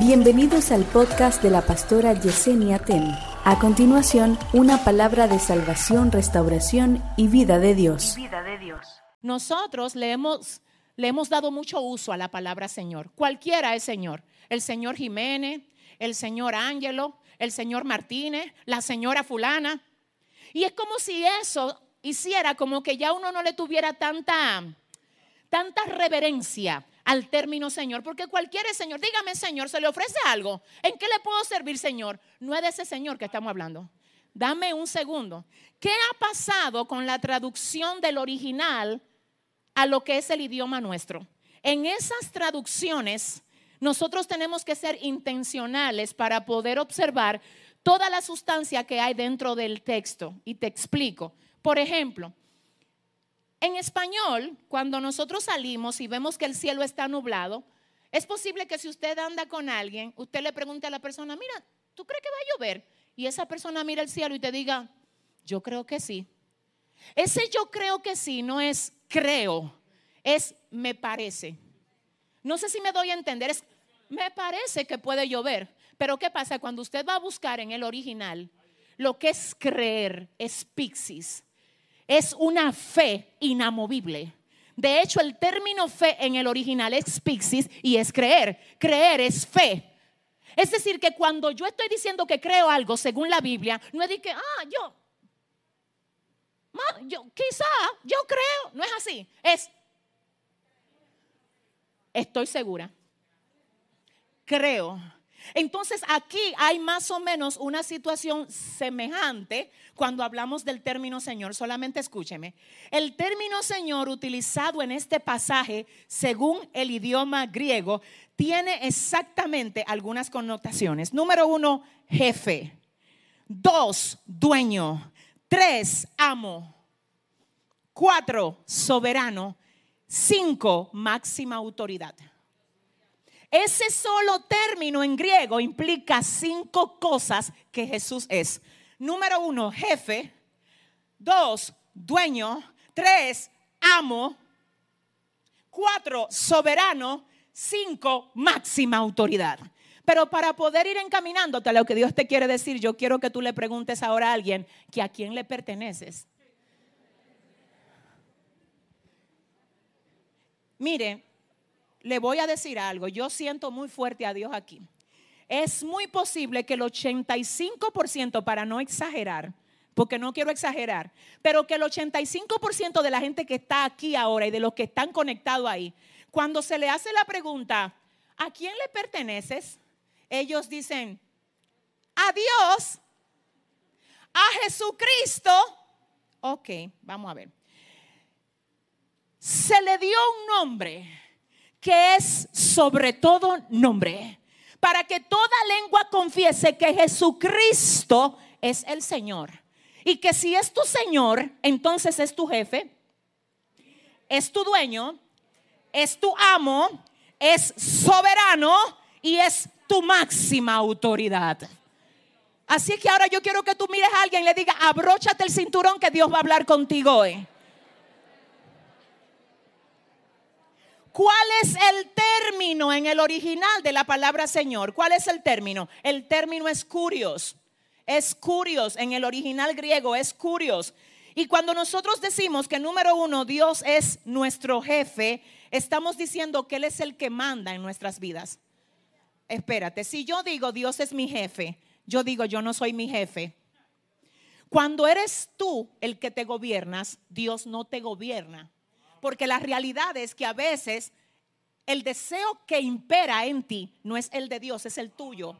Bienvenidos al podcast de la pastora Yesenia Ten. A continuación, una palabra de salvación, restauración y vida de Dios. vida de Dios. Nosotros le hemos, le hemos dado mucho uso a la palabra Señor. Cualquiera es Señor. El Señor Jiménez, el Señor Ángelo, el Señor Martínez, la señora fulana. Y es como si eso hiciera como que ya uno no le tuviera tanta, tanta reverencia al término Señor, porque cualquiera es Señor, dígame Señor, se le ofrece algo, ¿en qué le puedo servir Señor? No es de ese Señor que estamos hablando. Dame un segundo. ¿Qué ha pasado con la traducción del original a lo que es el idioma nuestro? En esas traducciones, nosotros tenemos que ser intencionales para poder observar toda la sustancia que hay dentro del texto. Y te explico. Por ejemplo, en español, cuando nosotros salimos y vemos que el cielo está nublado, es posible que si usted anda con alguien, usted le pregunte a la persona, mira, ¿tú crees que va a llover? Y esa persona mira el cielo y te diga, yo creo que sí. Ese yo creo que sí no es creo, es me parece. No sé si me doy a entender, es me parece que puede llover. Pero ¿qué pasa? Cuando usted va a buscar en el original, lo que es creer es pixis es una fe inamovible. De hecho, el término fe en el original es pixis y es creer. Creer es fe. Es decir, que cuando yo estoy diciendo que creo algo según la Biblia, no es de que, ah, yo, yo quizá, yo creo. No es así. Es, estoy segura. Creo. Entonces aquí hay más o menos una situación semejante cuando hablamos del término Señor. Solamente escúcheme. El término Señor utilizado en este pasaje, según el idioma griego, tiene exactamente algunas connotaciones. Número uno, jefe. Dos, dueño. Tres, amo. Cuatro, soberano. Cinco, máxima autoridad. Ese solo término en griego implica cinco cosas que Jesús es. Número uno, jefe. Dos, dueño. Tres, amo. Cuatro, soberano. Cinco, máxima autoridad. Pero para poder ir encaminándote a lo que Dios te quiere decir, yo quiero que tú le preguntes ahora a alguien que a quién le perteneces. Mire, le voy a decir algo, yo siento muy fuerte a Dios aquí. Es muy posible que el 85%, para no exagerar, porque no quiero exagerar, pero que el 85% de la gente que está aquí ahora y de los que están conectados ahí, cuando se le hace la pregunta, ¿a quién le perteneces? Ellos dicen, a Dios, a Jesucristo. Ok, vamos a ver. Se le dio un nombre que es sobre todo nombre, para que toda lengua confiese que Jesucristo es el Señor. Y que si es tu Señor, entonces es tu jefe, es tu dueño, es tu amo, es soberano y es tu máxima autoridad. Así que ahora yo quiero que tú mires a alguien y le diga, abróchate el cinturón que Dios va a hablar contigo hoy. ¿Cuál es el término en el original de la palabra Señor? ¿Cuál es el término? El término es curios. Es curios. En el original griego es curios. Y cuando nosotros decimos que número uno, Dios es nuestro jefe, estamos diciendo que Él es el que manda en nuestras vidas. Espérate, si yo digo Dios es mi jefe, yo digo yo no soy mi jefe. Cuando eres tú el que te gobiernas, Dios no te gobierna. Porque la realidad es que a veces el deseo que impera en ti no es el de Dios, es el tuyo.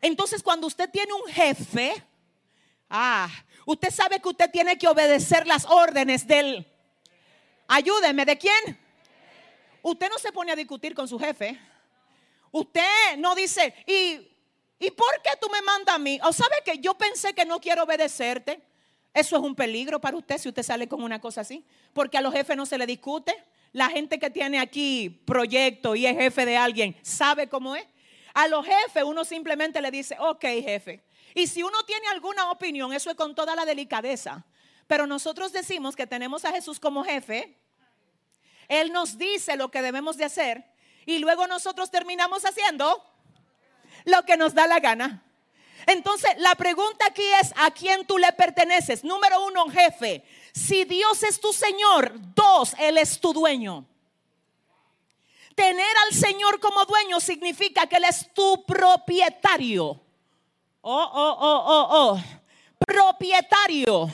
Entonces cuando usted tiene un jefe, ah, usted sabe que usted tiene que obedecer las órdenes del... Ayúdeme, ¿de quién? Usted no se pone a discutir con su jefe. Usted no dice, ¿y, ¿y por qué tú me mandas a mí? O sabe que yo pensé que no quiero obedecerte. Eso es un peligro para usted si usted sale con una cosa así, porque a los jefes no se le discute. La gente que tiene aquí proyecto y es jefe de alguien sabe cómo es. A los jefes uno simplemente le dice, ok jefe. Y si uno tiene alguna opinión, eso es con toda la delicadeza. Pero nosotros decimos que tenemos a Jesús como jefe. Él nos dice lo que debemos de hacer y luego nosotros terminamos haciendo lo que nos da la gana. Entonces, la pregunta aquí es, ¿a quién tú le perteneces? Número uno, jefe. Si Dios es tu Señor, dos, Él es tu dueño. Tener al Señor como dueño significa que Él es tu propietario. Oh, oh, oh, oh, oh. Propietario.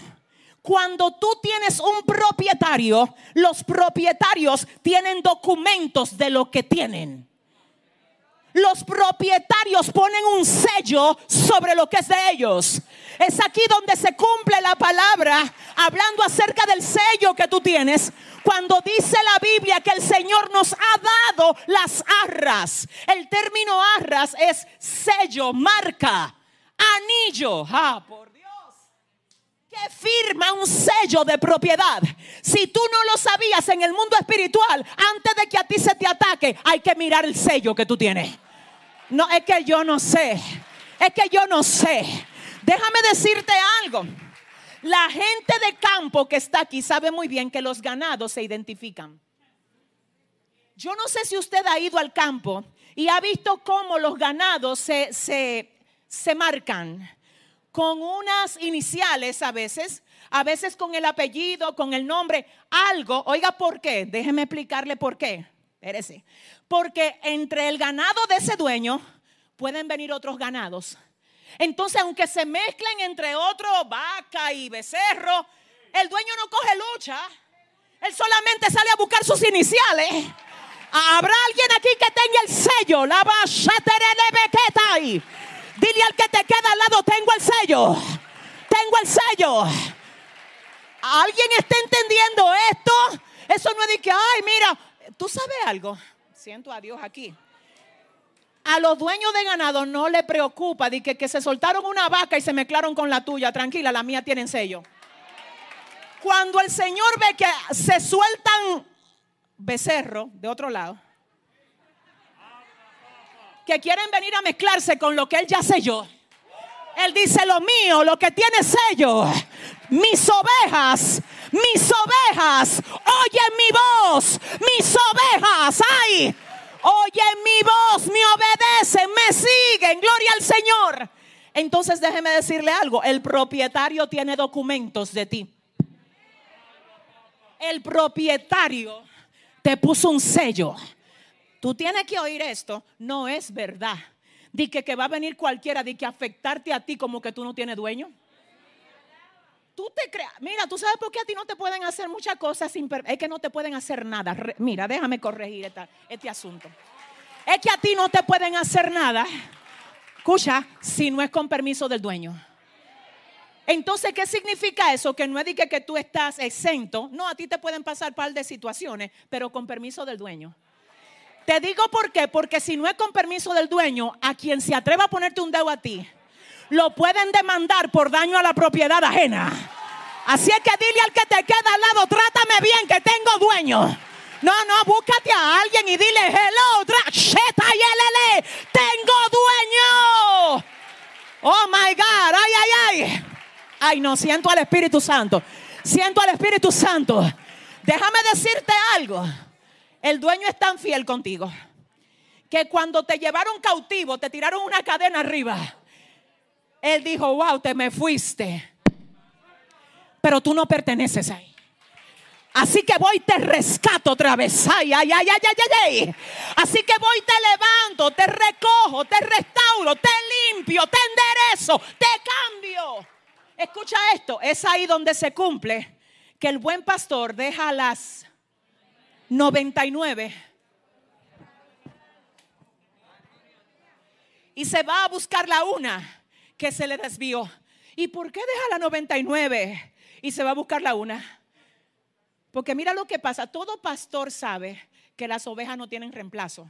Cuando tú tienes un propietario, los propietarios tienen documentos de lo que tienen. Los propietarios ponen un sello sobre lo que es de ellos. Es aquí donde se cumple la palabra hablando acerca del sello que tú tienes. Cuando dice la Biblia que el Señor nos ha dado las arras. El término arras es sello, marca, anillo. Ah, por Dios. Que firma un sello de propiedad. Si tú no lo sabías en el mundo espiritual, antes de que a ti se te ataque, hay que mirar el sello que tú tienes. No, es que yo no sé. Es que yo no sé. Déjame decirte algo. La gente de campo que está aquí sabe muy bien que los ganados se identifican. Yo no sé si usted ha ido al campo y ha visto cómo los ganados se, se marcan con unas iniciales a veces, a veces con el apellido, con el nombre, algo. Oiga, ¿por qué? Déjeme explicarle por qué. Espérese. Porque entre el ganado de ese dueño pueden venir otros ganados. Entonces, aunque se mezclen entre otros, vaca y becerro, el dueño no coge lucha. Él solamente sale a buscar sus iniciales. Habrá alguien aquí que tenga el sello. La Dile al que te queda al lado, tengo el sello. Tengo el sello. ¿Alguien está entendiendo esto? Eso no es de que, ay, mira, tú sabes algo. Siento a Dios aquí. A los dueños de ganado no le preocupa de que, que se soltaron una vaca y se mezclaron con la tuya. Tranquila, la mía tienen sello. Cuando el Señor ve que se sueltan becerro de otro lado, que quieren venir a mezclarse con lo que Él ya selló. Él dice lo mío, lo que tiene sello. Mis ovejas, mis ovejas, oyen mi voz. Mis ovejas, ay, oyen mi voz, me obedecen, me siguen. Gloria al Señor. Entonces déjeme decirle algo. El propietario tiene documentos de ti. El propietario te puso un sello. Tú tienes que oír esto. No es verdad. Di que, que va a venir cualquiera, de que afectarte a ti como que tú no tienes dueño. Tú te creas, mira, tú sabes por qué a ti no te pueden hacer muchas cosas sin es que no te pueden hacer nada. mira, déjame corregir este asunto. Es que a ti no te pueden hacer nada. Escucha, si no es con permiso del dueño. Entonces, ¿qué significa eso? Que no es de que, que tú estás exento. No, a ti te pueden pasar par de situaciones, pero con permiso del dueño. Te digo por qué, porque si no es con permiso del dueño, a quien se atreva a ponerte un dedo a ti, lo pueden demandar por daño a la propiedad ajena. Así es que dile al que te queda al lado, trátame bien, que tengo dueño. No, no, búscate a alguien y dile, hello, dracheta y tengo dueño. Oh my God, ay, ay, ay. Ay, no, siento al Espíritu Santo. Siento al Espíritu Santo. Déjame decirte algo. El dueño es tan fiel contigo que cuando te llevaron cautivo, te tiraron una cadena arriba. Él dijo, wow, te me fuiste. Pero tú no perteneces ahí. Así que voy, te rescato otra vez. Ay, ay, ay, ay, ay, ay. Así que voy, te levanto, te recojo, te restauro, te limpio, te enderezo, te cambio. Escucha esto, es ahí donde se cumple que el buen pastor deja las 99. Y se va a buscar la una que se le desvió. ¿Y por qué deja la 99 y se va a buscar la una? Porque mira lo que pasa. Todo pastor sabe que las ovejas no tienen reemplazo.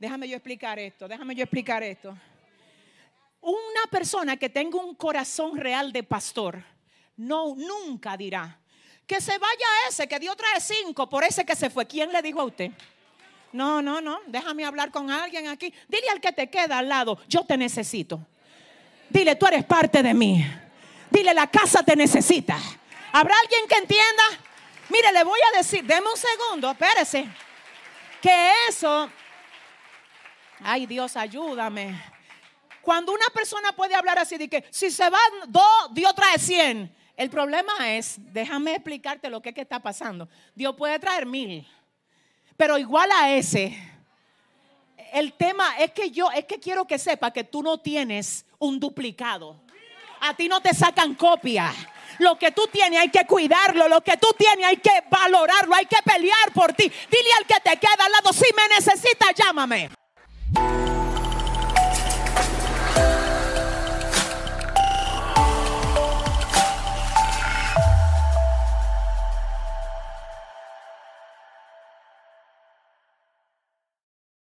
Déjame yo explicar esto. Déjame yo explicar esto. Una persona que tenga un corazón real de pastor, no nunca dirá, que se vaya ese, que Dios trae cinco por ese que se fue. ¿Quién le dijo a usted? No, no, no, déjame hablar con alguien aquí. Dile al que te queda al lado, yo te necesito. Dile, tú eres parte de mí. Dile, la casa te necesita. ¿Habrá alguien que entienda? Mire, le voy a decir, deme un segundo, espérese. Que eso, Ay, Dios, ayúdame. Cuando una persona puede hablar así de que si se van dos, Dios trae cien. El problema es, déjame explicarte lo que, es que está pasando. Dios puede traer mil, pero igual a ese. El tema es que yo, es que quiero que sepa que tú no tienes un duplicado. A ti no te sacan copia. Lo que tú tienes hay que cuidarlo. Lo que tú tienes hay que valorarlo. Hay que pelear por ti. Dile al que te queda al lado, si me necesitas, llámame.